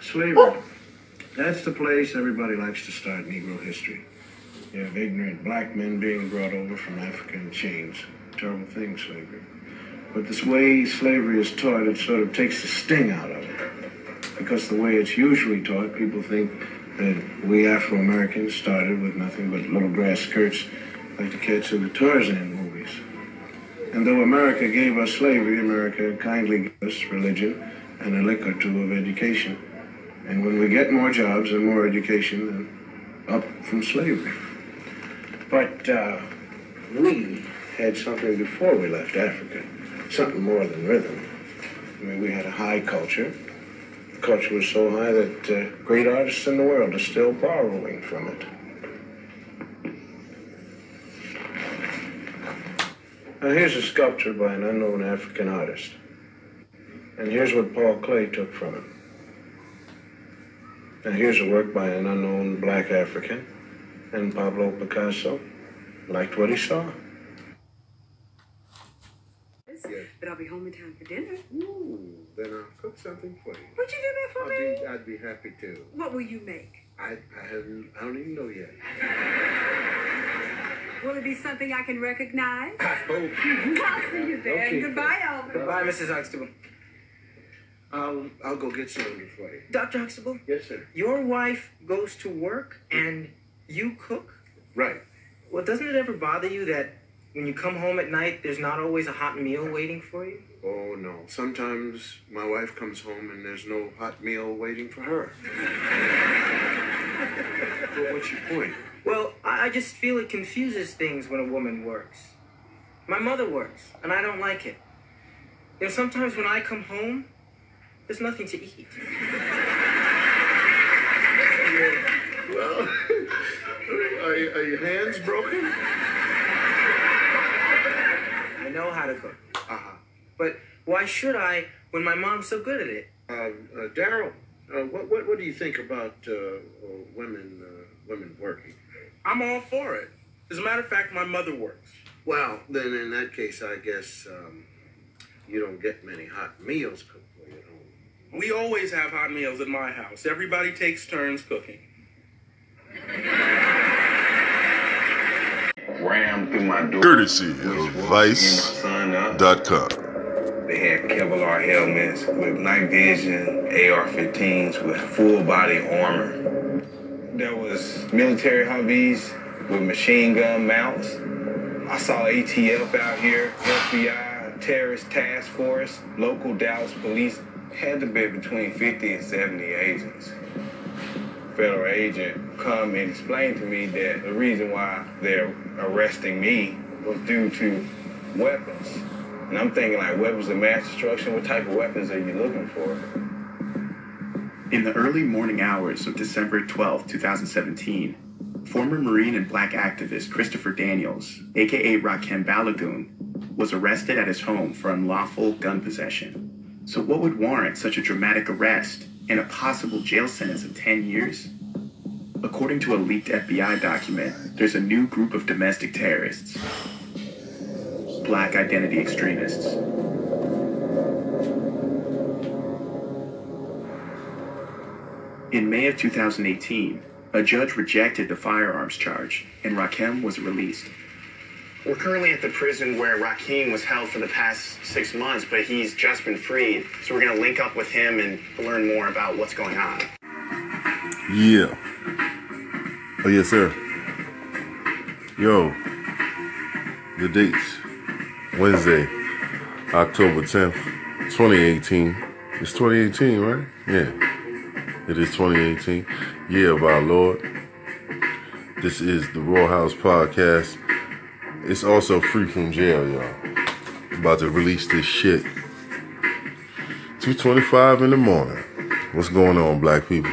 Slavery. That's the place everybody likes to start Negro history. You have ignorant black men being brought over from Africa in chains. Terrible thing, slavery. But this way slavery is taught, it sort of takes the sting out of it. Because the way it's usually taught, people think that we Afro Americans started with nothing but little grass skirts like the kids in the Tarzan. And though America gave us slavery, America kindly gave us religion and a lick or two of education. And when we get more jobs and more education, then up from slavery. But uh, we had something before we left Africa, something more than rhythm. I mean, we had a high culture. The culture was so high that uh, great artists in the world are still borrowing from it. Now, here's a sculpture by an unknown African artist. And here's what Paul Klee took from it. And here's a work by an unknown black African. And Pablo Picasso liked what he saw. But I'll be home in time for dinner. Ooh, then I'll cook something for you. Would you do that for I'd me? be, I'd be happy to. What will you make? I, I haven't, I don't even know yet. Will it be something I can recognize? Oh, I'll see you there. Okay. Goodbye, Elvis. Goodbye, Mrs. Huxtable. I'll, I'll go get some for you. Dr. Huxtable, Yes, sir. your wife goes to work and you cook? Right. Well, doesn't it ever bother you that when you come home at night, there's not always a hot meal waiting for you? Oh, no. Sometimes my wife comes home and there's no hot meal waiting for her. well, what's your point? I just feel it confuses things when a woman works. My mother works, and I don't like it. You know, sometimes when I come home, there's nothing to eat. Well, are, are your hands broken? I know how to cook. Uh-huh. But why should I when my mom's so good at it? Uh, uh, Daryl, uh, what, what, what do you think about uh, women, uh, women working? I'm all for it. As a matter of fact, my mother works. Well, then in that case, I guess um, you don't get many hot meals cooked for you at home. We always have hot meals at my house. Everybody takes turns cooking. rammed through my door. Courtesy of Me and my Vice son up. dot com. They had Kevlar helmets with night vision, AR-15s with full body armor. There was military Humvees with machine gun mounts. I saw ATF out here, FBI, terrorist task force, local Dallas police. Had to be between 50 and 70 agents. Federal agent come and explain to me that the reason why they're arresting me was due to weapons. And I'm thinking like weapons of mass destruction. What type of weapons are you looking for? In the early morning hours of December 12, 2017, former Marine and black activist Christopher Daniels, aka Rakem Balogun, was arrested at his home for unlawful gun possession. So, what would warrant such a dramatic arrest and a possible jail sentence of 10 years? According to a leaked FBI document, there's a new group of domestic terrorists black identity extremists. In May of 2018, a judge rejected the firearms charge, and Rakem was released. We're currently at the prison where Rakem was held for the past six months, but he's just been freed. So we're going to link up with him and learn more about what's going on. Yeah. Oh, yes, sir. Yo, the dates Wednesday, October 10th, 2018. It's 2018, right? Yeah. It is 2018. Year of our Lord. This is the Rawhaus Podcast. It's also free from jail, y'all. About to release this shit. 2.25 in the morning. What's going on, black people?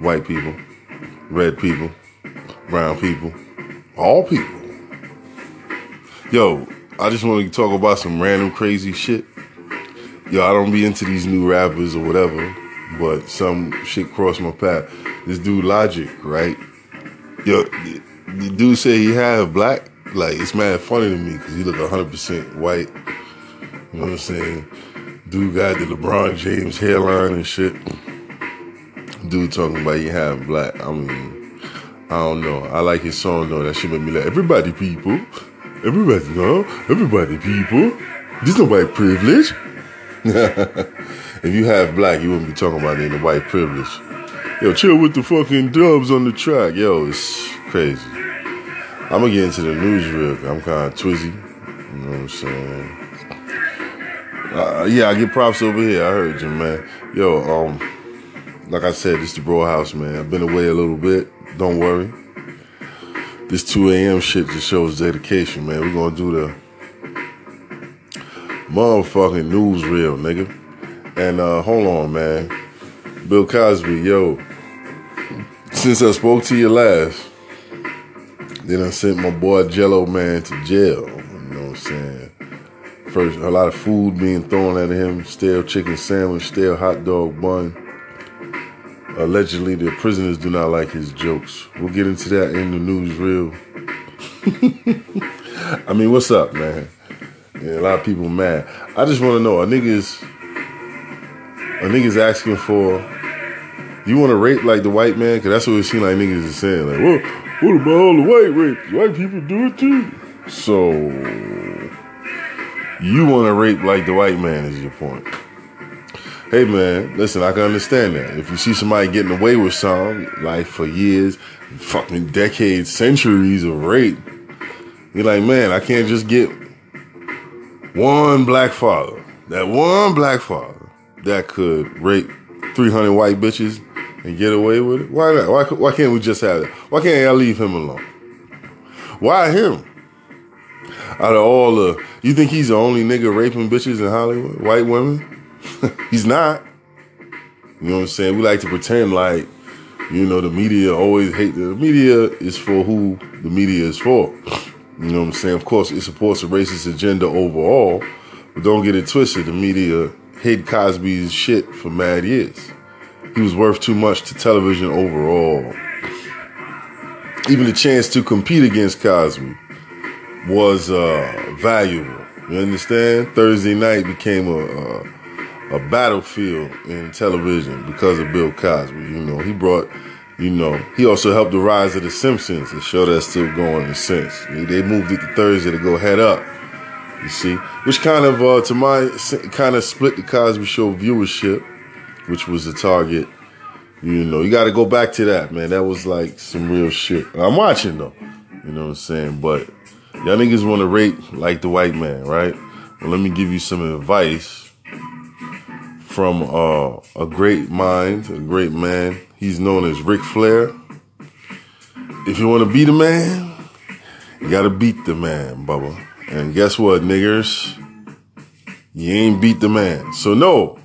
White people? Red people? Brown people? All people. Yo, I just want to talk about some random crazy shit. Yo, I don't be into these new rappers or whatever, but some shit crossed my path. This dude Logic, right? Yo, the, dude said he half black. Like, it's mad funny to me because he look 100% white. You know what I'm saying? Dude got the LeBron James hairline and shit. Dude talking about he half black. I mean, I don't know. I like his song though. That shit made me like everybody people. Everybody, no, everybody people. This no white privilege. if you have black, you wouldn't be talking about any white privilege. Yo, chill with the fucking dubs on the track. Yo, it's crazy. I'm gonna get into the news real. I'm kind of twizzy. You know what I'm saying? Uh, yeah, I get props over here. I heard you, man. Yo, um, like I said, this the bro house, man. I've been away a little bit. Don't worry. This 2 a.m. shit just shows dedication, man. We're gonna do the motherfucking news real, nigga. And uh, hold on, man. Bill Cosby, yo. Since I spoke to you last, then I sent my boy Jello man to jail. You know what I'm saying? First, a lot of food being thrown at him, stale chicken sandwich, stale hot dog bun. Allegedly, the prisoners do not like his jokes. We'll get into that in the news reel. I mean, what's up, man? Yeah, a lot of people mad. I just want to know, a nigga's, a nigga's asking for, you want to rape like the white man? Because that's what it seems like niggas is saying. Like, what, what about all the white rape? White people do it too. So, you want to rape like the white man is your point. Hey man, listen, I can understand that. If you see somebody getting away with something, like for years, fucking decades, centuries of rape, you're like, man, I can't just get one black father, that one black father that could rape 300 white bitches and get away with it. Why not? Why, why can't we just have it? Why can't I leave him alone? Why him? Out of all the, you think he's the only nigga raping bitches in Hollywood? White women? he's not. You know what I'm saying? We like to pretend like, you know, the media always hate the media is for who the media is for. You know what I'm saying? Of course, it supports a racist agenda overall, but don't get it twisted. The media hid Cosby's shit for mad years. He was worth too much to television overall. Even the chance to compete against Cosby was uh, valuable. You understand? Thursday night became a, a, a battlefield in television because of Bill Cosby. You know, he brought, you know, he also helped the rise of the Simpsons, a show that's still going. They, they moved it to Thursday to go head up. You see, which kind of, uh, to my, kind of split the Cosby Show viewership, which was the target. You know, you got to go back to that, man. That was like some real shit. I'm watching though. You know what I'm saying? But y'all niggas want to rate like the white man, right? Well, let me give you some advice from uh, a great mind, a great man. He's known as Ric Flair. If you want to beat a man, you got to beat the man, Bubba. And guess what, niggers? You ain't beat the man. So no,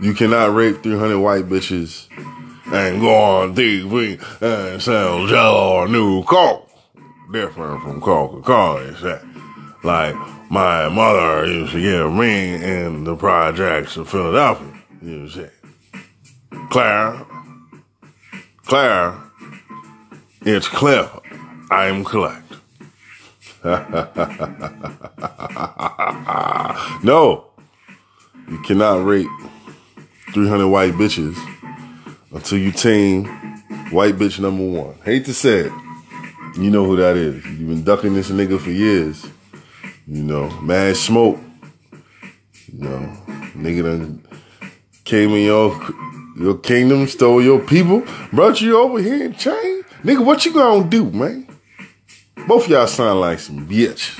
you cannot rape 300 white bitches and go on TV and sell or new Coke. Different from Coca-Cola, is that? Like my mother used to give me in the projects of Philadelphia. You see, Claire, Claire, it's Cliff. I'm collect. no, you cannot rape 300 white bitches until you tame white bitch number one. Hate to say it. You know who that is. You've been ducking this nigga for years. You know, mad smoke. You know, nigga done came in your your kingdom, stole your people, brought you over here and chain. Nigga, what you gonna do, man? Both y'all sound like some bitch.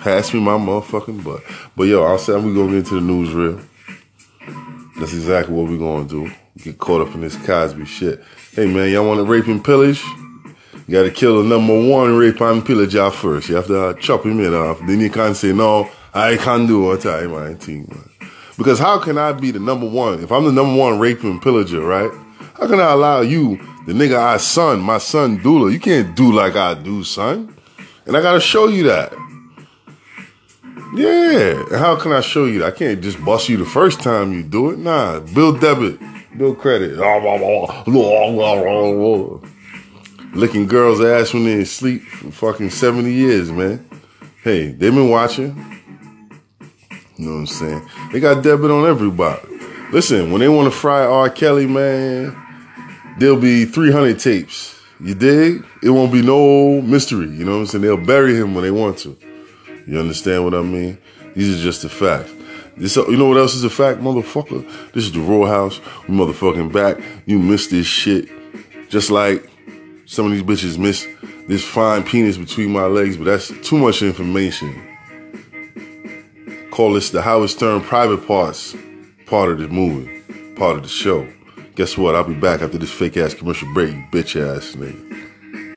Pass me my motherfucking butt. But yo, I'll said we gonna get into the news real. That's exactly what we gonna do. Get caught up in this Cosby shit. Hey man, y'all want to rape and pillage? You gotta kill the number one rape and pillage out first. You have to uh, chop him in off. Then you can't say no, I can't do one time, my team, man. Because how can I be the number one if I'm the number one rape and pillager, right? How can I allow you, the nigga I son, my son Dula? You can't do like I do, son. And I gotta show you that. Yeah. How can I show you that? I can't just bust you the first time you do it. Nah. Build debit. Build credit. Licking girls' ass when they sleep for fucking 70 years, man. Hey, they've been watching. You know what I'm saying? They got debit on everybody. Listen, when they want to fry R. Kelly, man, there'll be 300 tapes. You dig? It won't be no mystery. You know what I'm saying? They'll bury him when they want to. You understand what I mean? These are just the facts. This, you know what else is a fact, motherfucker? This is the Rawhaus. We motherfucking back. You missed this shit. Just like some of these bitches miss this fine penis between my legs, but that's too much information. Call this the Howard Stern private parts part of the movie, part of the show. Guess what? I'll be back after this fake ass commercial break, you bitch ass nigga.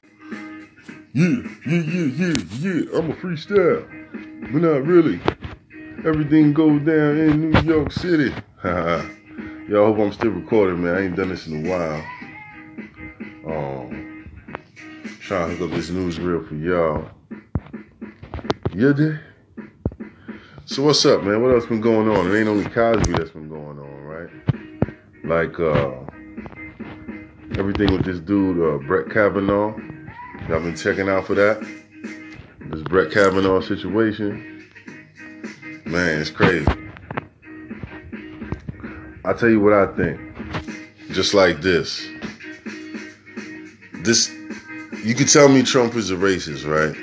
Yeah, yeah, yeah, yeah, yeah. I'm a freestyle. But not really. Everything goes down in New York City. Y'all hope I'm still recording, man. I ain't done this in a while. Um, trying to hook up this newsreel for y'all. Yeah, dude. So what's up, man? What else been going on? It ain't only Cosby that's been going on? Like uh everything with this dude, uh, Brett Kavanaugh. I've been checking out for that? This Brett Kavanaugh situation. Man, it's crazy. i tell you what I think. Just like this. This you could tell me Trump is a racist, right?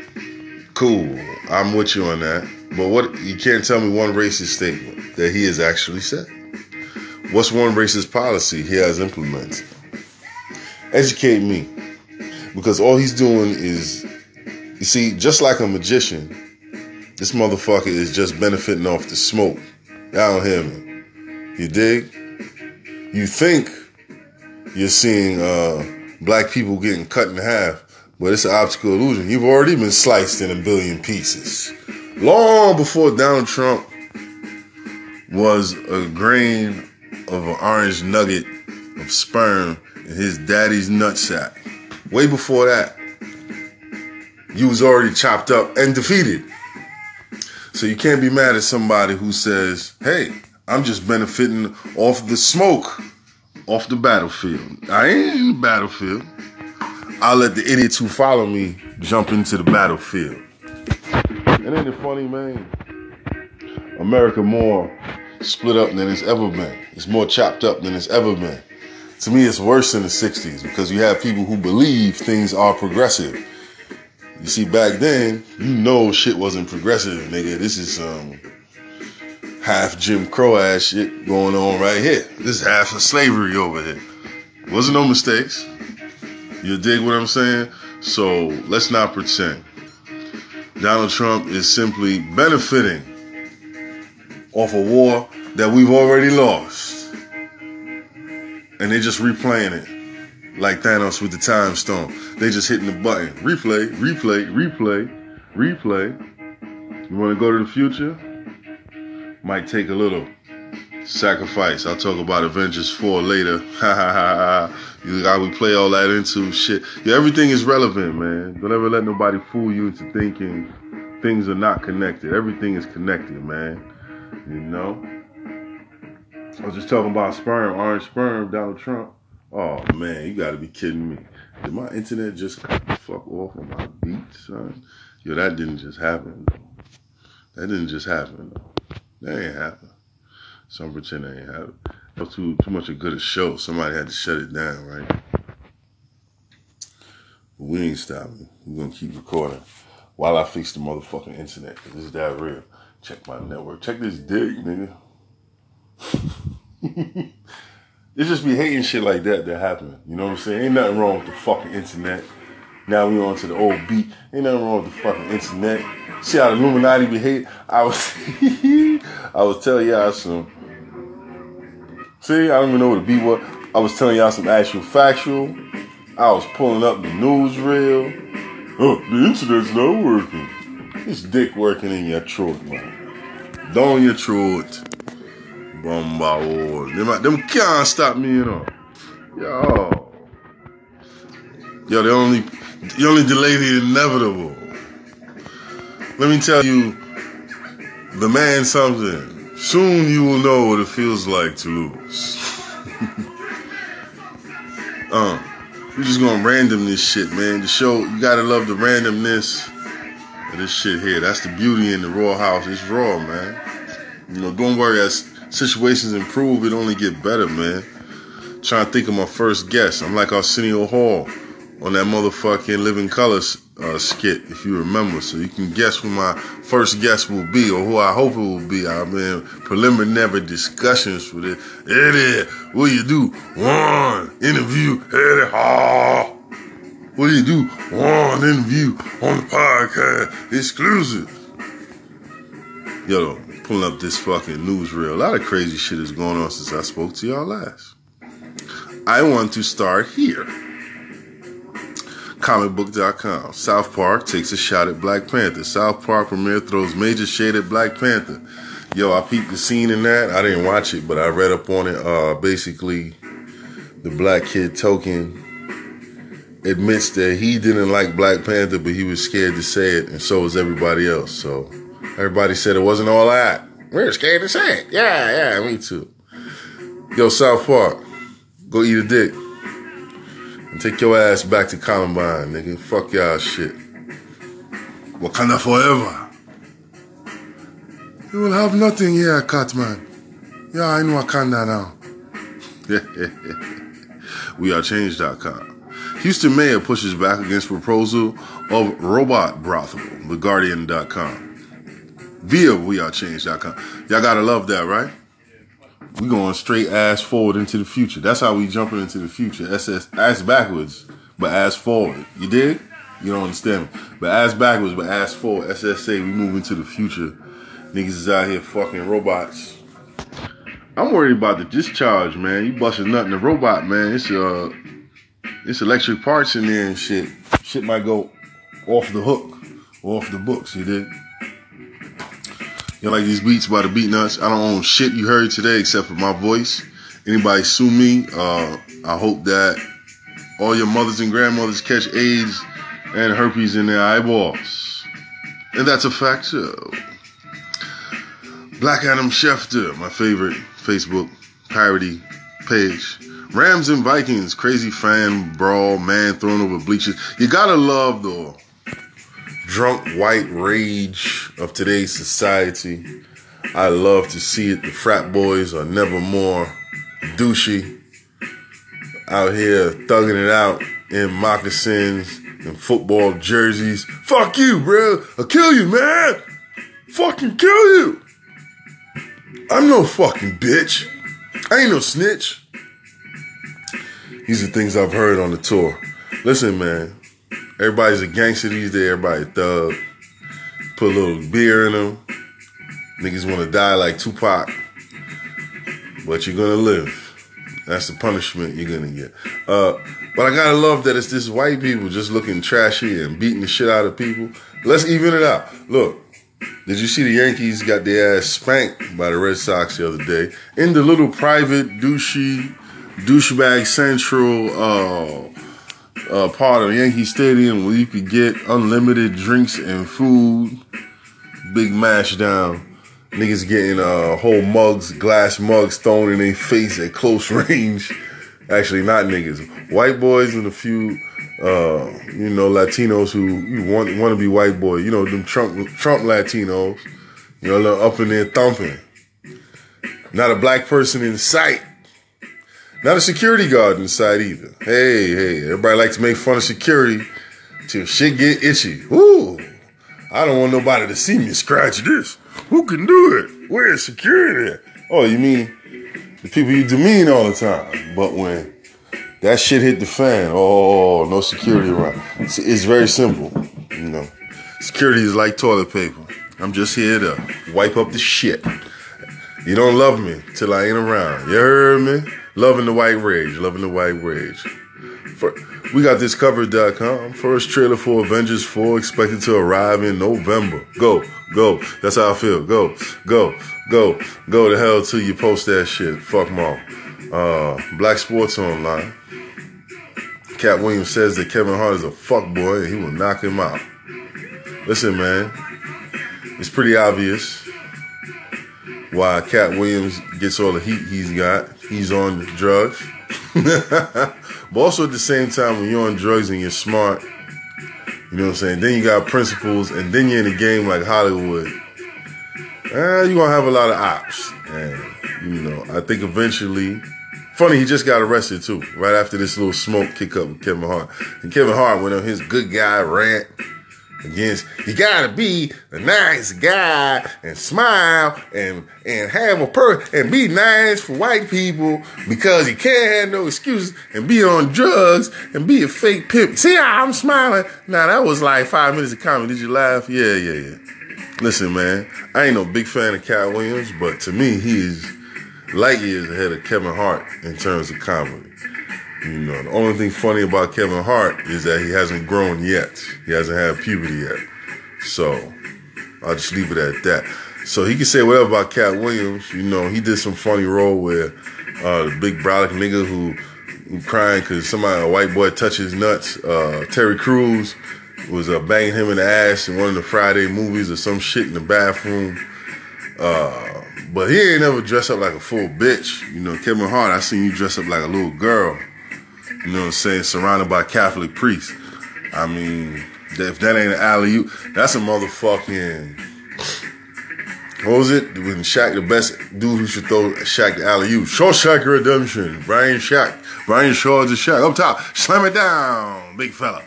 Cool. I'm with you on that. But what you can't tell me one racist statement that he has actually said. What's one racist policy he has implemented? Educate me. Because all he's doing is you see, just like a magician, this motherfucker is just benefiting off the smoke. Y'all don't hear me. You dig? You think you're seeing uh, black people getting cut in half, but it's an optical illusion. You've already been sliced in a billion pieces. Long before Donald Trump was a grain of an orange nugget of sperm in his daddy's nutsack. Way before that, you was already chopped up and defeated. So you can't be mad at somebody who says, hey, I'm just benefiting off the smoke off the battlefield. I ain't in the battlefield. I'll let the idiots who follow me jump into the battlefield. And ain't it funny, man? America more split up than it's ever been. It's more chopped up than it's ever been. To me, it's worse than the 60s because you have people who believe things are progressive. You see, back then, you know shit wasn't progressive, nigga. This is some half Jim Crow ass shit going on right here. This is half of slavery over here. Wasn't no mistakes. You dig what I'm saying? So let's not pretend. Donald Trump is simply benefiting off a war that we've already lost. And they're just replaying it like Thanos with the time stone. They just hitting the button. Replay, replay, replay, replay. You want to go to the future? Might take a little sacrifice. I'll talk about Avengers 4 later. Ha ha ha ha. You got we play all that into shit. Yeah, everything is relevant, man. Don't ever let nobody fool you into thinking things are not connected. Everything is connected, man. You know? I was just talking about sperm, orange sperm, Donald Trump. Oh man, you gotta be kidding me. Did my internet just cut the fuck off on my beat, son? Yo, that didn't just happen though. That didn't just happen though. That ain't happen. Some pretend that ain't happen. That was too too much a good a show. Somebody had to shut it down, right? But we ain't stopping. We're gonna keep recording while I fix the motherfucking internet. This is that real. Check my network. Check this dick, nigga. it just be hating shit like that that happen. You know what I'm saying? Ain't nothing wrong with the fucking internet. Now we on to the old beat. Ain't nothing wrong with the fucking internet. See how the Illuminati be hating? I was I was telling y'all some See, I don't even know what the beat was. I was telling y'all some actual factual. I was pulling up the newsreel. Oh, the internet's not working. It's dick working in your throat, man. Down your throat. Bumba Them, them can't stop me, you know. Yo. Yo, the only the only delay the inevitable. Let me tell you, the man something. Soon you will know what it feels like to lose. uh, we're just gonna random this shit, man. The show, you gotta love the randomness of this shit here. That's the beauty in the Rawhaus. It's raw, man. You know, don't worry. As situations improve, it only get better, man. Trying to think of my first guest. I'm like Arsenio Hall on that motherfucking Living Colors uh, skit, if you remember. So you can guess who my first guest will be or who I hope it will be. I've been preliminary discussions with it. Eddie, what you do? One interview, Eddie Hall. What do you do? One interview on the podcast, exclusive. Yo, pulling up this fucking newsreel. A lot of crazy shit is going on since I spoke to y'all last. I want to start here. Comicbook.com. South Park takes a shot at Black Panther. South Park premiere throws major shade at Black Panther. Yo, I peeped the scene in that. I didn't watch it, but I read up on it. Uh, basically, the black kid token admits that he didn't like Black Panther, but he was scared to say it, and so was everybody else. So everybody said it wasn't all that. We're scared to say it. Yeah, yeah, me too. Yo, South Park, go eat a dick. And take your ass back to Columbine, nigga. Fuck y'all shit. Wakanda forever. You will have nothing here, Cartman. Yeah, I in Wakanda now. WeAreChange.com. Houston mayor pushes back against proposal of robot brothel. TheGuardian.com. Via WeAreChange.com. Y'all gotta love that, right? We going straight ass forward into the future. That's how we jumping into the future. SS ass backwards, but ass forward. You did? You don't understand me. But ass backwards, but ass forward. SSA, we move into the future. Niggas is out here fucking robots. I'm worried about the discharge, man. You busting nothing the robot, man. It's uh it's electric parts in there and shit. Shit might go off the hook, off the books, you did? You like these beats by the Beatnuts? I don't own shit you heard today except for my voice. Anybody sue me? Uh, I hope that all your mothers and grandmothers catch AIDS and herpes in their eyeballs. And that's a fact, so. Black Adam Schefter, my favorite Facebook parody page. Rams and Vikings, crazy fan brawl, man thrown over bleachers. You gotta love the drunk white rage of today's society. I love to see it. The frat boys are never more douchey. Out here thugging it out in moccasins and football jerseys. Fuck you, bro. I'll kill you, man. Fucking kill you. I'm no fucking bitch. I ain't no snitch. These are things I've heard on the tour. Listen, man. Everybody's a gangster these days. Everybody thug. Put a little beer in them. Niggas want to die like Tupac. But you're gonna live. That's the punishment you're gonna get. Uh, but I gotta love that it's this white people just looking trashy and beating the shit out of people. Let's even it out. Look, did you see the Yankees got their ass spanked by the Red Sox the other day in the little private douchey douchebag central uh, uh, part of Yankee Stadium where you could get unlimited drinks and food, big mash down. Niggas getting uh, whole mugs, glass mugs thrown in their face at close range. Actually, not niggas, white boys and a few, uh, you know, Latinos who want want to be white boy. You know, them Trump Trump Latinos. You know, up in there thumping. Not a black person in sight. Not a security guard inside either. Hey, hey, everybody likes to make fun of security till shit get itchy. Ooh, I don't want nobody to see me scratch this. Who can do it? Where's security? Oh, you mean the people you demean all the time. But when that shit hit the fan, oh, no security around. It's, it's very simple, you know. Security is like toilet paper. I'm just here to wipe up the shit. You don't love me till I ain't around. You heard me? Loving the white rage, loving the white rage. For, we got this covered.com. First trailer for Avengers 4 expected to arrive in November. Go, go. That's how I feel. Go, go, go, go to hell till you post that shit. Fuck them all. Uh, Black Sports Online. Katt Williams says that Kevin Hart is a fuck boy and he will knock him out. Listen, man, it's pretty obvious why Katt Williams gets all the heat he's got. He's on drugs. but also at the same time, when you're on drugs and you're smart, you know what I'm saying? Then you got principles, and then you're in a game like Hollywood. uh, you're gonna have a lot of ops. And you know, I think eventually funny he just got arrested too, right after this little smoke kick up with Kevin Hart. And Kevin Hart went on his good guy rant against you gotta be a nice guy and smile and and have a per and be nice for white people because you can't have no excuses and be on drugs and be a fake pimp. See I'm smiling? Now that was like five minutes of comedy. Did you laugh? Yeah, yeah, yeah. Listen, man, I ain't no big fan of Katt Williams, but to me, he is light years ahead of Kevin Hart in terms of comedy. You know, the only thing funny about Kevin Hart is that he hasn't grown yet. He hasn't had puberty yet. So I'll just leave it at that. So he can say whatever about Katt Williams. You know, he did some funny role where uh, the big brolic nigga who, who crying because somebody, a white boy, touched his nuts. Uh, Terry Crews was uh, banging him in the ass in one of the Friday movies or some shit in the bathroom. Uh, but he ain't never dressed up like a full bitch. You know, Kevin Hart, I seen you dress up like a little girl. You know what I'm saying? Surrounded by Catholic priests. I mean, if that ain't an alley oop, that's a motherfucking. What was it? When Shaq, the best dude who should throw Shaq the alley oop. Shawshank Redemption. Brian Shaq. Brian Shaw the Shaq. Up top. Slam it down, big fella.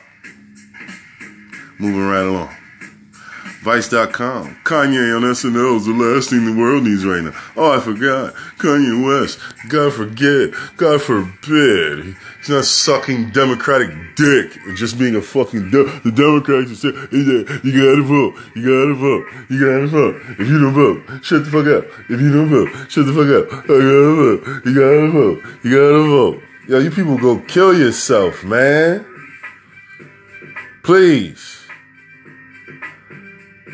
Moving right along. Vice.com. Kanye on SNL is the last thing the world needs right now. Oh, I forgot. Kanye West. God forget. God forbid. Not sucking Democratic dick and just being a fucking. De- the Democrats say, you gotta vote. You gotta vote. You gotta vote. If you don't vote, shut the fuck up. If you don't vote, shut the fuck up. I gotta vote. You gotta vote. You gotta vote. Yo, you people go kill yourself, man. Please.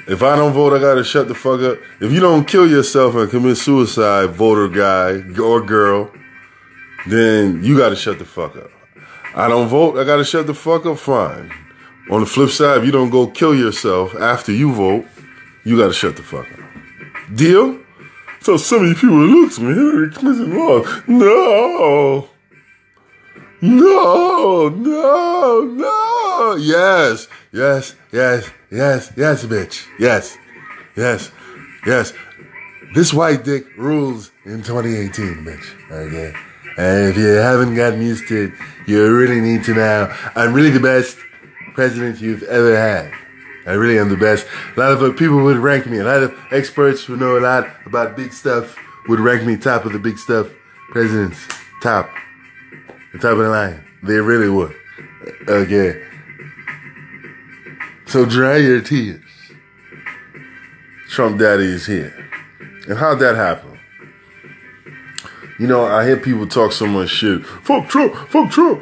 If I don't vote, I gotta shut the fuck up. If you don't kill yourself and commit suicide, voter guy or girl, then you gotta shut the fuck up. I don't vote, I gotta shut the fuck up, fine. On the flip side, if you don't go kill yourself after you vote, you gotta shut the fuck up. Deal? So of you people look at me, Hillary Clinton lost. No. No, no, no. Yes, yes, yes, yes, yes, bitch. Yes, yes, yes. This white dick rules in 2018, bitch. Okay? And if you haven't gotten used to it, you really need to now. I'm really the best president you've ever had. I really am the best. A lot of people would rank me. A lot of experts who know a lot about big stuff would rank me top of the big stuff presidents. Top. The top of the line. They really would. Okay. So dry your tears. Trump daddy is here. And how'd that happen? You know, I hear people talk so much shit. Fuck Trump, fuck Trump.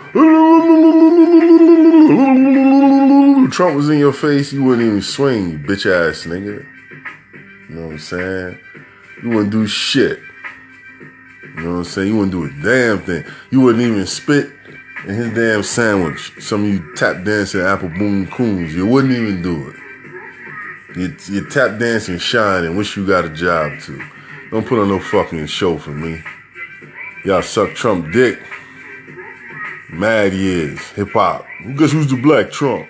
Trump was in your face, you wouldn't even swing, you bitch ass nigga. You know what I'm saying? You wouldn't do shit. You know what I'm saying? You wouldn't do a damn thing. You wouldn't even spit in his damn sandwich. Some of you tap dancing Apple Boom Coons, you wouldn't even do it. You, you tap dancing shine and wish you got a job too. Don't put on no fucking show for me. Y'all suck Trump dick. Mad years, hip hop. Guess who's the black Trump?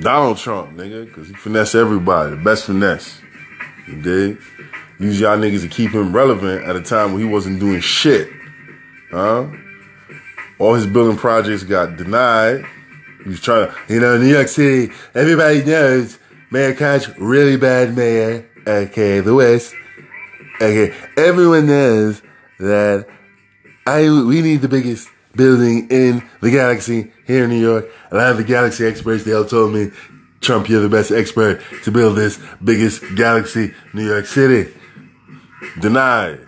Donald Trump, nigga, because he finesse everybody. The best finesse. You dig? Use y'all niggas to keep him relevant at a time when he wasn't doing shit. Huh? All his building projects got denied. He was trying to, you know, New York City, everybody knows Mayor Koch, really bad mayor. Okay, the West. Okay, everyone knows that I we need the biggest building in the galaxy here in New York. A lot of the galaxy experts, they all told me, Trump, you're the best expert to build this biggest galaxy, New York City. Denied.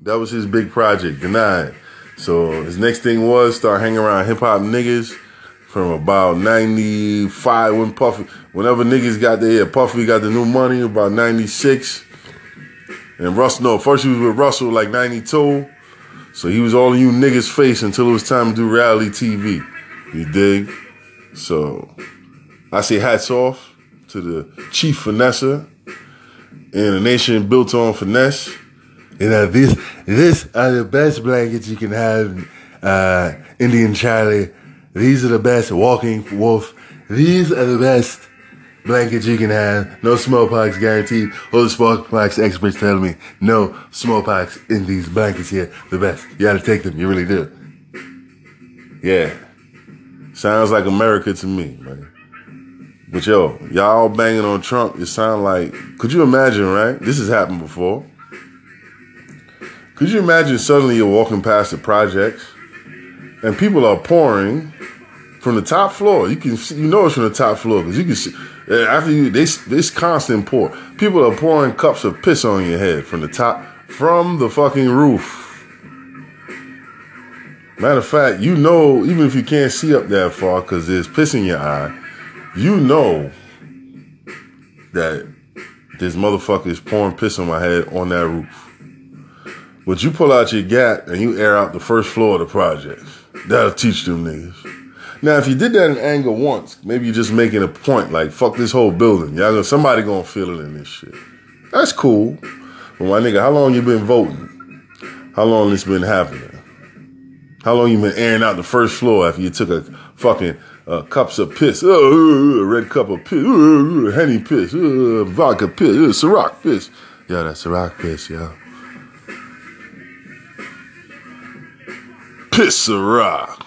That was his big project. Denied. So his next thing was start hanging around hip hop niggas from about 95 when Puffy, whenever niggas got there, Puffy got the new money about 96. And Russell, no, first he was with Russell like 92. So he was all in you niggas' face until it was time to do reality TV. You dig? So I say hats off to the chief finesser and a nation built on finesse. You know, these, this are the best blankets you can have, uh, Indian Charlie. These are the best walking wolf. These are the best blankets you can have. No smallpox guaranteed. All the smallpox experts tell me no smallpox in these blankets here. The best. You gotta take them. You really do. Yeah. Sounds like America to me, man. But yo, y'all banging on Trump, it sound like, could you imagine, right? This has happened before. Could you imagine suddenly you're walking past the projects and people are pouring from the top floor? You can see, you know it's from the top floor because you can see after you this this constant pour. People are pouring cups of piss on your head from the top from the fucking roof. Matter of fact, you know even if you can't see up that far because there's piss in your eye, you know that this motherfucker is pouring piss on my head on that roof. But you pull out your gat and you air out the first floor of the project. That'll teach them niggas. Now, if you did that in anger once, maybe you're just making a point like, fuck this whole building. Y'all know somebody gonna feel it in this shit. That's cool. But my nigga, how long you been voting? How long this been happening? How long you been airing out the first floor after you took a fucking uh, cups of piss, uh, uh, red cup of piss, uh, henny piss, uh, vodka piss, uh, Ciroc piss. Yeah, that Ciroc piss, yeah. Piss Ciroc.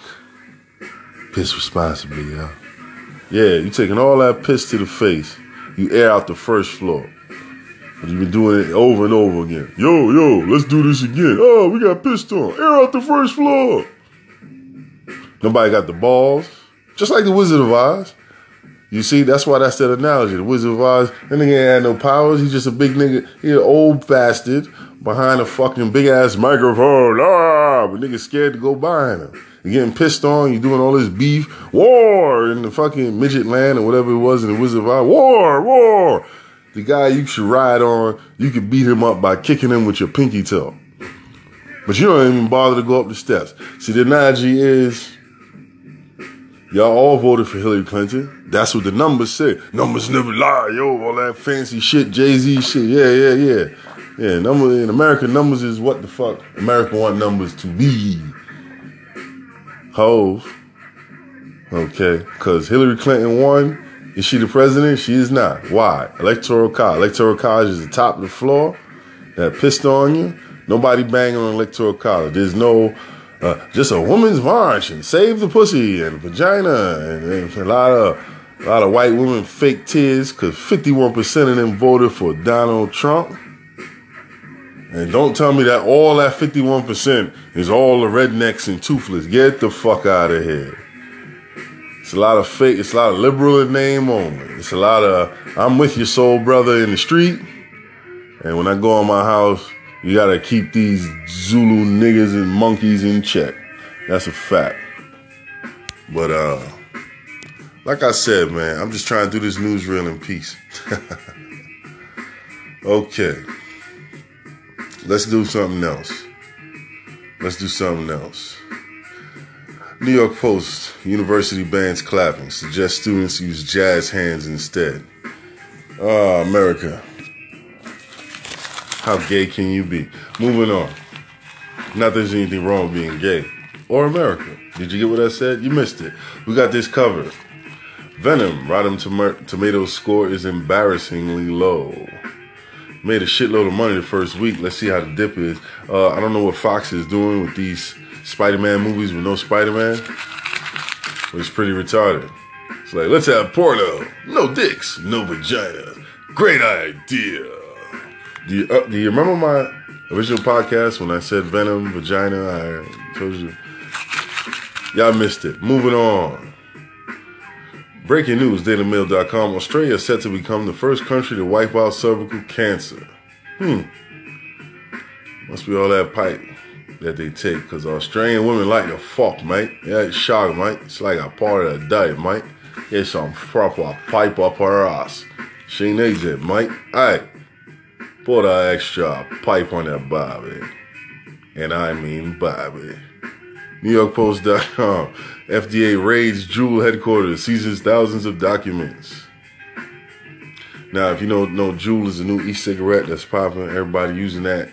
Piss responsibly, yeah. Yeah, you taking all that piss to the face. You air out the first floor. But you've been doing it over and over again. Yo, yo, let's do this again. Oh, we got pissed on. Air out the first floor. Nobody got the balls. Just like the Wizard of Oz. You see, that's why that's that analogy. The Wizard of Oz, that nigga ain't had no powers. He's just a big nigga. He an old bastard behind a fucking big ass microphone. Ah, but nigga scared to go behind him. You getting pissed on. You're doing all this beef. War in the fucking midget land or whatever it was in the Wizard of Oz. War, war. The guy you should ride on, you could beat him up by kicking him with your pinky toe. But you don't even bother to go up the steps. See, the analogy is Y'all all voted for Hillary Clinton. That's what the numbers say. Numbers never lie, yo. All that fancy shit, Jay Z shit. Yeah, yeah, yeah. Yeah, number in America, numbers is what the fuck America want numbers to be. Hoes. Okay, because Hillary Clinton won. Is she the president? She is not. Why? Electoral college. Electoral college is the top of the floor that pissed on you. Nobody banging on electoral college. There's no uh, just a woman's march and save the pussy and vagina and, and a lot of a lot of white women fake tears because 51% of them voted for Donald Trump. And don't tell me that all that 51% is all the rednecks and toothless. Get the fuck out of here. It's a lot of fake, it's a lot of liberal in name only. It's a lot of I'm with your soul brother in the street. And when I go in my house, you gotta keep these Zulu niggas and monkeys in check. That's a fact. But uh like I said, man, I'm just trying to do this newsreel in peace. okay. Let's do something else. Let's do something else. New York Post, university bans clapping, suggests students use jazz hands instead. Ah, oh, America. How gay can you be? Moving on. Not there's anything wrong with being gay. Or America. Did you get what I said? You missed it. We got this covered. Venom, Rotten Tom- Tomatoes score is embarrassingly low. Made a shitload of money the first week. Let's see how the dip is. Uh, I don't know what Fox is doing with these Spider-Man movies with no Spider-Man. But it's pretty retarded. It's like, let's have porno. No dicks, no vagina. Great idea. Do you, uh, do you remember my original podcast when I said Venom, vagina? I told you. Y'all missed it. Moving on. Breaking news, DailyMail.com. Australia is set to become the first country to wipe out cervical cancer. Hmm. Must be all that pipe that they take, because Australian women like to fuck, mate. Yeah, it's shock, mate. It's like a part of the diet, mate. It's some proper pipe up her ass. She needs it, mate. Alright. Put an extra pipe on that Bobby. And I mean Bobby. NewYorkPost.com. FDA raids Juul headquarters, seizes thousands of documents. Now, if you know, know Juul is a new e-cigarette that's popping. Everybody using that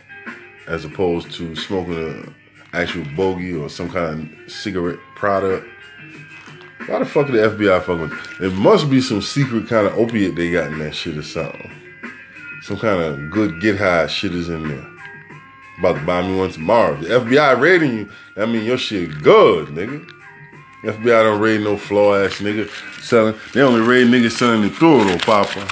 as opposed to smoking an actual bogey or some kind of cigarette product. Why the fuck did the FBI fucking? It must be some secret kind of opiate they got in that shit or something. Some kind of good get high shit is in there. About to buy me one tomorrow. The FBI raiding you, that mean your shit good, nigga. FBI don't raid no flaw ass nigga selling. They only raid niggas selling the toro, papa.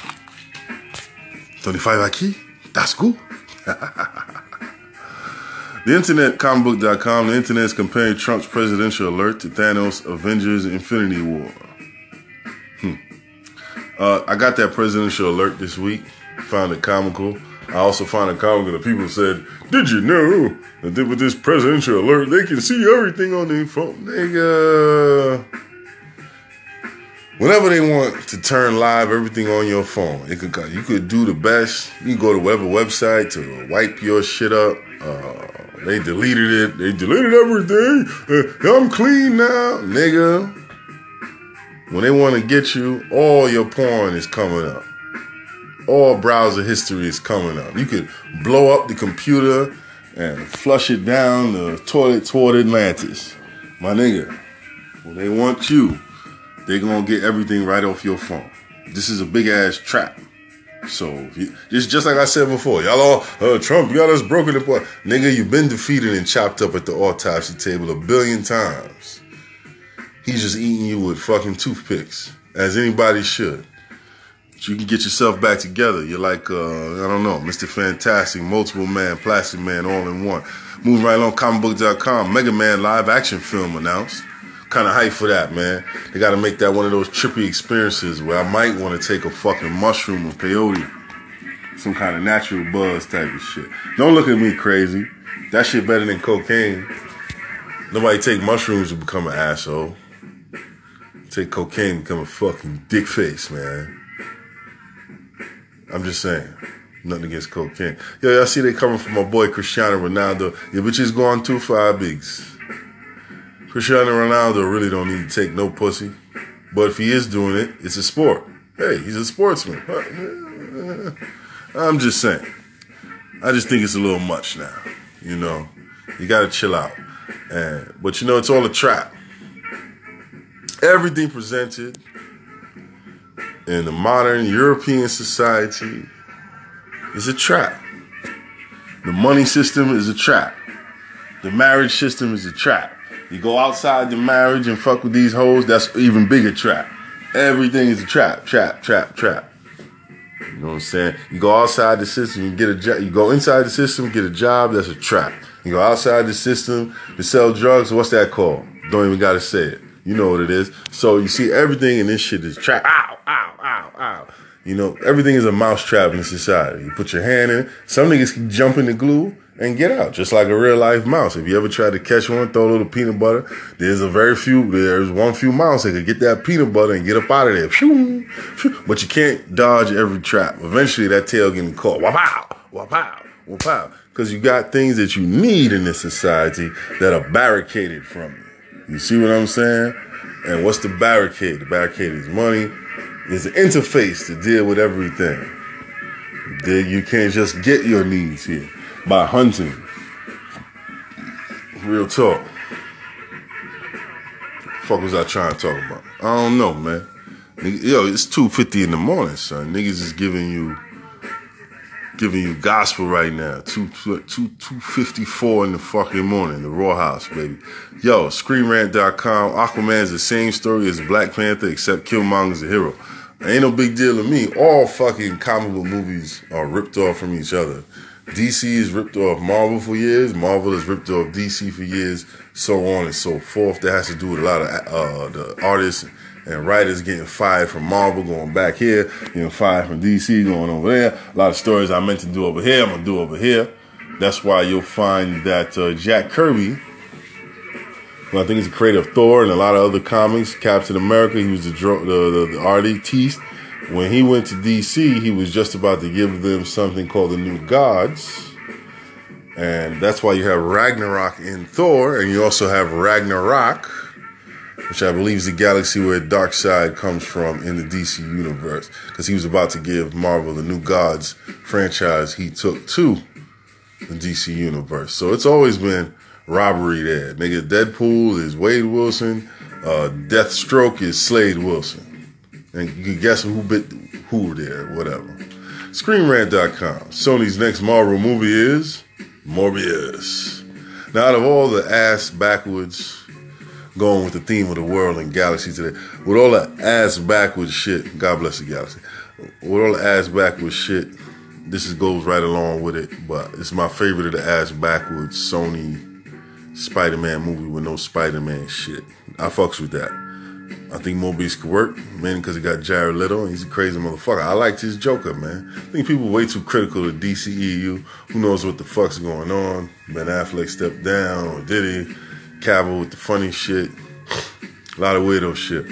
25 aqui? That's good. the internet, comicbook.com, the internet is comparing Trump's presidential alert to Thanos' Avengers Infinity War. Hmm. Uh, I got that presidential alert this week. Found it comical. I also found it comical that people said, Did you know that with this presidential alert, they can see everything on their phone? Nigga. Whenever they want to turn live everything on your phone, it could you could do the best. You can go to whatever website to wipe your shit up. Uh, they deleted it. They deleted everything. Uh, I'm clean now, nigga. When they want to get you, all your porn is coming up. All browser history is coming up. You could blow up the computer and flush it down the toilet toward Atlantis. My nigga, when they want you, they're gonna get everything right off your phone. This is a big ass trap. So just just like I said before, y'all all uh, Trump got us broken apart. Nigga, you've been defeated and chopped up at the autopsy table a billion times. He's just eating you with fucking toothpicks, as anybody should. But you can get yourself back together. You're like, uh, I don't know, Mr. Fantastic, multiple man, plastic man, all in one. Moving right along, comicbook.com, Mega Man live action film announced kind of hype for that, man. They got to make that one of those trippy experiences where I might want to take a fucking mushroom or peyote, some kind of natural buzz type of shit. Don't look at me crazy. That shit better than cocaine. Nobody take mushrooms to become an asshole. Take cocaine to become a fucking dick face, man. I'm just saying. Nothing against cocaine. Yo, y'all see they coming from my boy Cristiano Ronaldo. Your bitch is going too far, bigs. Cristiano Ronaldo really don't need to take no pussy. But if he is doing it, it's a sport. Hey, he's a sportsman. I'm just saying. I just think it's a little much now. You know, you got to chill out. And but you know, it's all a trap. Everything presented in the modern European society is a trap. The money system is a trap. The marriage system is a trap. You go outside the marriage and fuck with these hoes, that's even bigger trap. Everything is a trap, trap, trap, trap. You know what I'm saying? You go outside the system, you get a job. You go inside the system, get a job. That's a trap. You go outside the system to sell drugs. What's that called? Don't even gotta say it. You know what it is. So you see, everything in this shit is trap. Ow, ow. You know, everything is a mouse trap in society. You put your hand in it. Some niggas can jump in the glue and get out, just like a real life mouse. If you ever tried to catch one, throw a little peanut butter, there's a very few, there's one few mouse that could get that peanut butter and get up out of there. But you can't dodge every trap. Eventually that tail getting caught. Wapow, wapow, wapow. Because you got things that you need in this society that are barricaded from you. You see what I'm saying? And what's the barricade? The barricade is money. There's an interface to deal with everything. You can't just get your needs here by hunting. Real talk. Fuck was I trying to talk about? I don't know, man. Yo, it's two fifty in the morning, son. Niggas is giving you, giving you gospel right now. Two two two fifty four in the fucking morning. The Rawhaus, baby. Yo, ScreenRant.com. Aquaman's the same story as Black Panther, except Killmonger's a hero. Ain't no big deal to me. All fucking comic book movies are ripped off from each other. DC is ripped off Marvel for years. Marvel has ripped off DC for years. So on and so forth. That has to do with a lot of uh, the artists and writers getting fired from Marvel, going back here, getting fired from DC, going over there. A lot of stories I meant to do over here, I'm gonna do over here. That's why you'll find that uh, Jack Kirby, I think is the creator of Thor and a lot of other comics, Captain America, he was the the, the, the artist when he went to DC, he was just about to give them something called the New Gods. And that's why you have Ragnarok in Thor, and you also have Ragnarok, which I believe is the galaxy where Darkseid comes from in the DC universe. Because he was about to give Marvel the New Gods franchise he took to the DC universe. So it's always been robbery there. Nigga, Deadpool is Wade Wilson. Uh, Deathstroke is Slade Wilson. And you can guess who bit who there, whatever. ScreenRant.com. Sony's next Marvel movie is Morbius. Now, out of all the ass backwards, going with the theme of the world and galaxy today, with all the ass backwards shit, God bless the galaxy, with all the ass backwards shit, this is, goes right along with it, but it's my favorite of the ass backwards Sony Spider Man movie with no Spider Man shit. I fucks with that. I think Morbius could work, man, because he got Jared Leto he's a crazy motherfucker. I liked his Joker, man. I think people way too critical of DCEU. Who knows what the fuck's going on? Ben Affleck stepped down, or did he? Cavill with the funny shit. A lot of weirdo shit.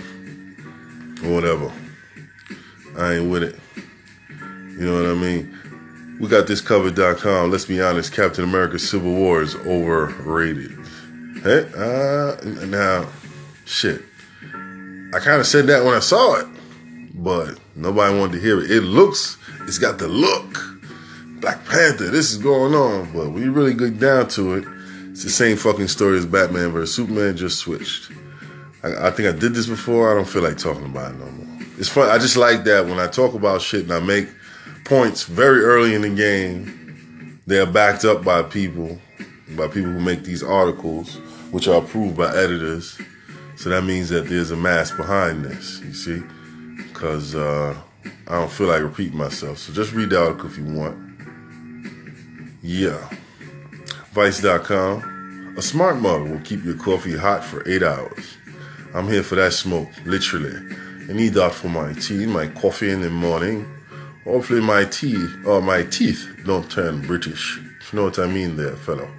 Or whatever. I ain't with it. You know what I mean? We got this covered.com. Let's be honest, Captain America Civil War is overrated. Hey, uh, now, shit. I kind of said that when I saw it, but nobody wanted to hear it. It looks, it's got the look. Black Panther, this is going on, but when you really get down to it, it's the same fucking story as Batman vs Superman, just switched. I, I think I did this before. I don't feel like talking about it no more. It's fun. I just like that when I talk about shit and I make points very early in the game, they're backed up by people, by people who make these articles, which are approved by editors. So that means that there's a mass behind this, you see? Because uh, I don't feel like repeating myself. So just read the article if you want. Yeah. Vice.com. A smart mug will keep your coffee hot for eight hours. I'm here for that smoke, literally. I need that for my tea, my coffee in the morning. Hopefully my tea or my teeth don't turn British. You know what I mean there, fellow.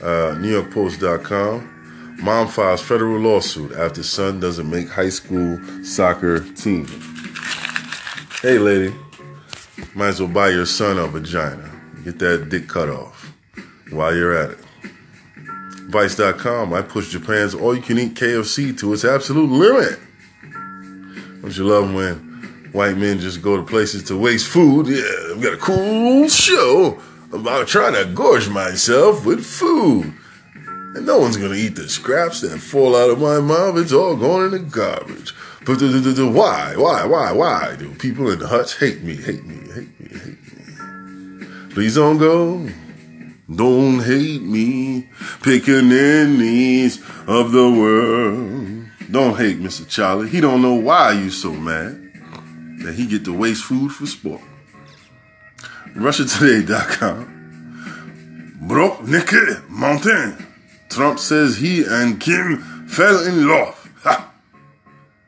Uh, NewYorkPost.com. Mom files federal lawsuit after son doesn't make high school soccer team. Hey, lady, might as well buy your son a vagina. Get that dick cut off while you're at it. Vice.com. I push Japan's all you can eat KFC to its absolute limit. Don't you love when white men just go to places to waste food? Yeah, I've got a cool show about trying to gorge myself with food. And no one's gonna eat the scraps that fall out of my mouth. It's all going in the garbage. But why, why, why, why do people in the huts hate me, hate me, hate me, hate me? Please don't go. Don't hate me, pickaninnies of the world. Don't hate Mr. Charlie. He don't know why you so mad that he get to waste food for sport. RussiaToday.com. Broke Nicky Mountain. Trump says he and Kim fell in love. Ha!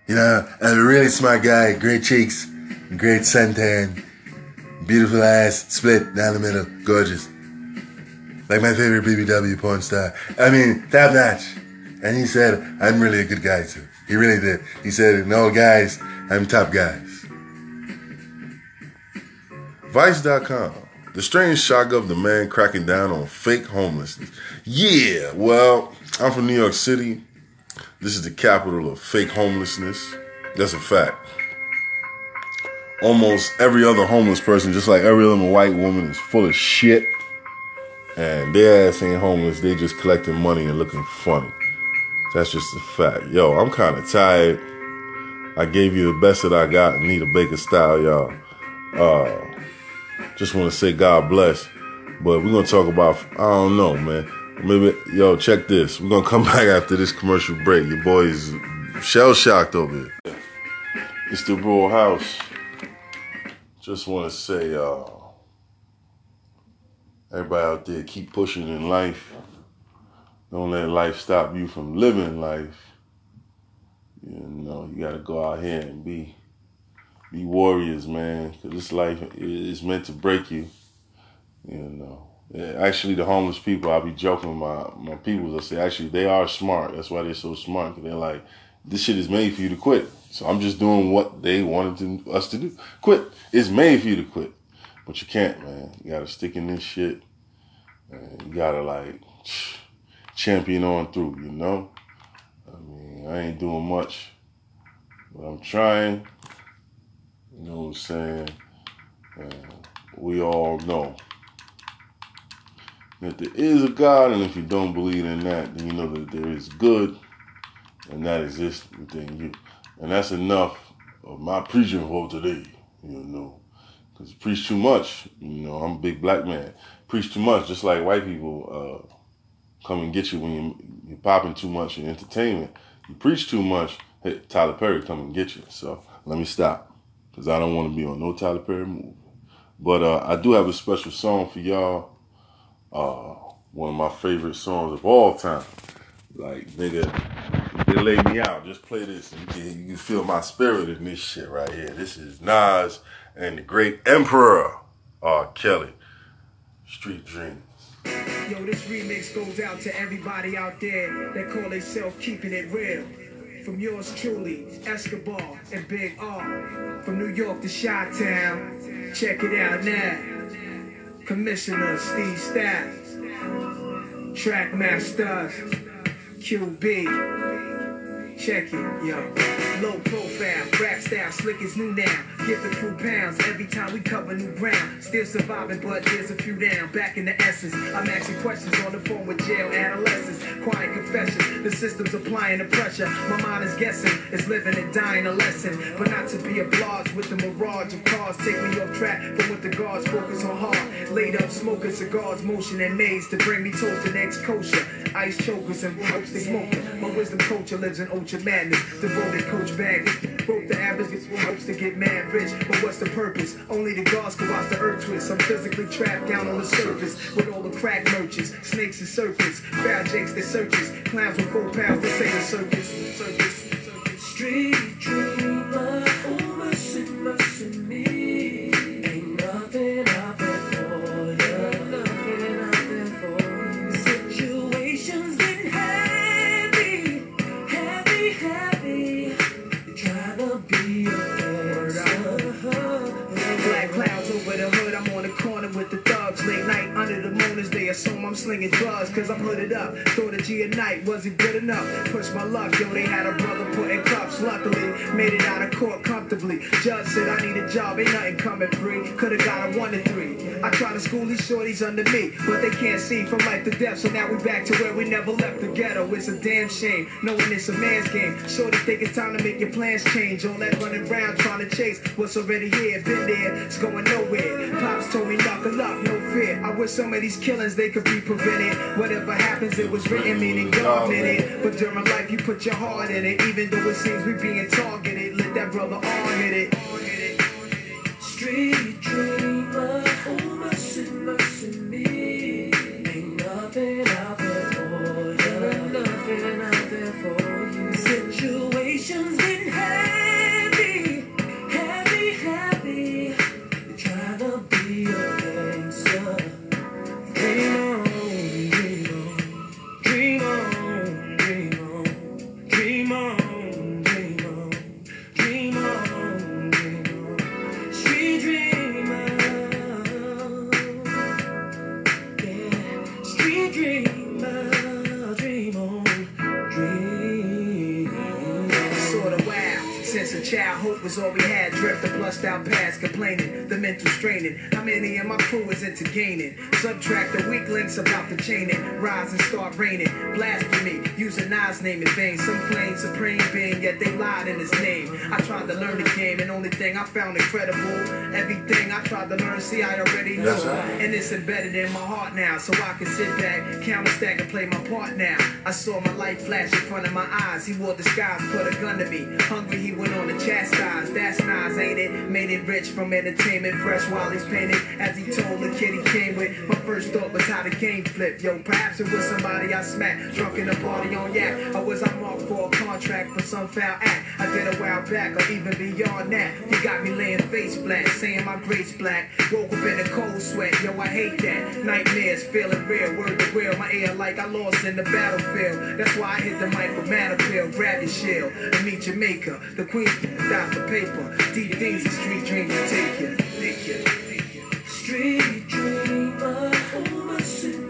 You know, a really smart guy, great cheeks, great suntan, beautiful eyes, split down the middle, gorgeous. Like my favorite BBW porn star. I mean, top notch. And he said, I'm really a good guy too. He really did. He said, No, guys, I'm top guys. Vice.com. The strange saga of the man cracking down on fake homelessness. Yeah, well, I'm from New York City. This is the capital of fake homelessness. That's a fact. Almost every other homeless person, just like every other white woman, is full of shit. And their ass ain't homeless. They just collecting money and looking funny. That's just a fact. Yo, I'm kind of tired. I gave you the best that I got. Anita Baker style, y'all. Uh, just want to say God bless. But we're gonna talk about I don't know, man. Maybe yo, check this. We're gonna come back after this commercial break. Your boy is shell shocked over here. It's the Rawhaus. Just want to say, uh, everybody out there, keep pushing in life. Don't let life stop you from living life. You know, you gotta go out here and be be warriors, man. Cause this life is meant to break you. You know. Actually, the homeless people, I'll be joking my, my people. I say, actually, they are smart. That's why they're so smart. Cause they're like, this shit is made for you to quit. So I'm just doing what they wanted to, us to do. Quit. It's made for you to quit. But you can't, man. You gotta stick in this shit. And you gotta like champion on through, you know? I mean, I ain't doing much, but I'm trying. You know what I'm saying? We all know that there is a God, and if you don't believe in that, then you know that there is good and that exists within you. And that's enough of my preaching for today, you know. Because you preach too much, you know, I'm a big black man. Preach too much, just like white people uh, come and get you when you, you're popping too much in entertainment. You preach too much, hey, Tyler Perry come and get you. So let me stop, because I don't want to be on no Tyler Perry movie. But uh, I do have a special song for y'all. Uh, one of my favorite songs of all time. Like, nigga, they laid me out. Just play this and you can feel my spirit in this shit right here. This is Nas and the great Emperor R. Kelly. Street Dreams. Yo, this remix goes out to everybody out there that call themselves keeping it real. From yours truly, Escobar and Big R. From New York to Chi-Town, check it out now. Commissioner Steve Stoute, Trackmaster QB. Check it, yo. Low profile, rap style, slick as new now. The crew pounds every time we cover new ground. Still surviving, but there's a few down. Back in the essence, I'm asking questions on the phone with jail adolescents. Quiet confession, the system's applying the pressure. My mind is guessing, it's living and dying a lesson. But not to be obliged with the mirage of cars. Take me off track from what the guards focus on hard. Laid up smoking cigars, motion and maze to bring me toast and ex kosher. Ice chokers and ropes they smoking. My wisdom culture lives in ultra madness. Devoted coach bag. Broke the average, hopes to get mad rich. But what's the purpose? Only the gods can watch the earth twist. I'm physically trapped down on the surface with all the crack merchants, snakes and serpents, foul jakes that searches, clowns with four pounds that say the circus. circus, circus. Street the mooners. They assume I'm slinging drugs cause I'm hooded up. Thought a G at night wasn't good enough. Push my luck. Yo, they had a brother put in cuffs. Luckily, made it out of court comfortably. Judge said I need a job. Ain't nothing coming free. Could've got a one to three. I try to school these shorties under me, but they can't see from life to death. So now we back to where we never left the ghetto. It's a damn shame, knowing it's a man's game. Shorty think it's time to make your plans change. All that running around trying to chase what's already here, been there, it's going nowhere. Pops told me knuckle up, no fear. I wish some of these killings they could be prevented. Whatever happens, it was written, meaning God meant it. But during life, you put your heart in it, even though it seems we being targeted. Let that brother on hit it. Street dreamer, all we had. Drift the blushed out past, complaining, the mental straining. How many of my crew is into gaining? Subtract the weak links about the chaining. Rise and start raining. Blasphemy, using Nas name in vain. Some claim supreme being, yet they lied in his name. I tried to learn the game, and only thing I found incredible. Everything I tried to learn, see, I already know. Right. And it's embedded in my heart now, so I can sit back, count a stack, and play my part now. I saw my light flash in front of my eyes. He wore disguise, put a gun to me. Hungry, he went on to chastise. That's Nas, ain't it? Made it rich from entertainment, fresh while he's painted. As he told the kid he came with, my first thought was how the game flipped. Yo, perhaps it was somebody I smacked, drunk in a party on yak. Or was I marked for a contract for some foul act? I did a while back, or even beyond that. He got me laying face flat, saying my grace black. Woke up in a cold sweat, yo, I hate that. Nightmares feeling real, word to real. My ear like I lost in the battlefield. That's why I hit the mic with matter pill, grab your shield, and meet Jamaica. The queen paper. Deep things and street dreams take you. Street dreamer, oh mercy.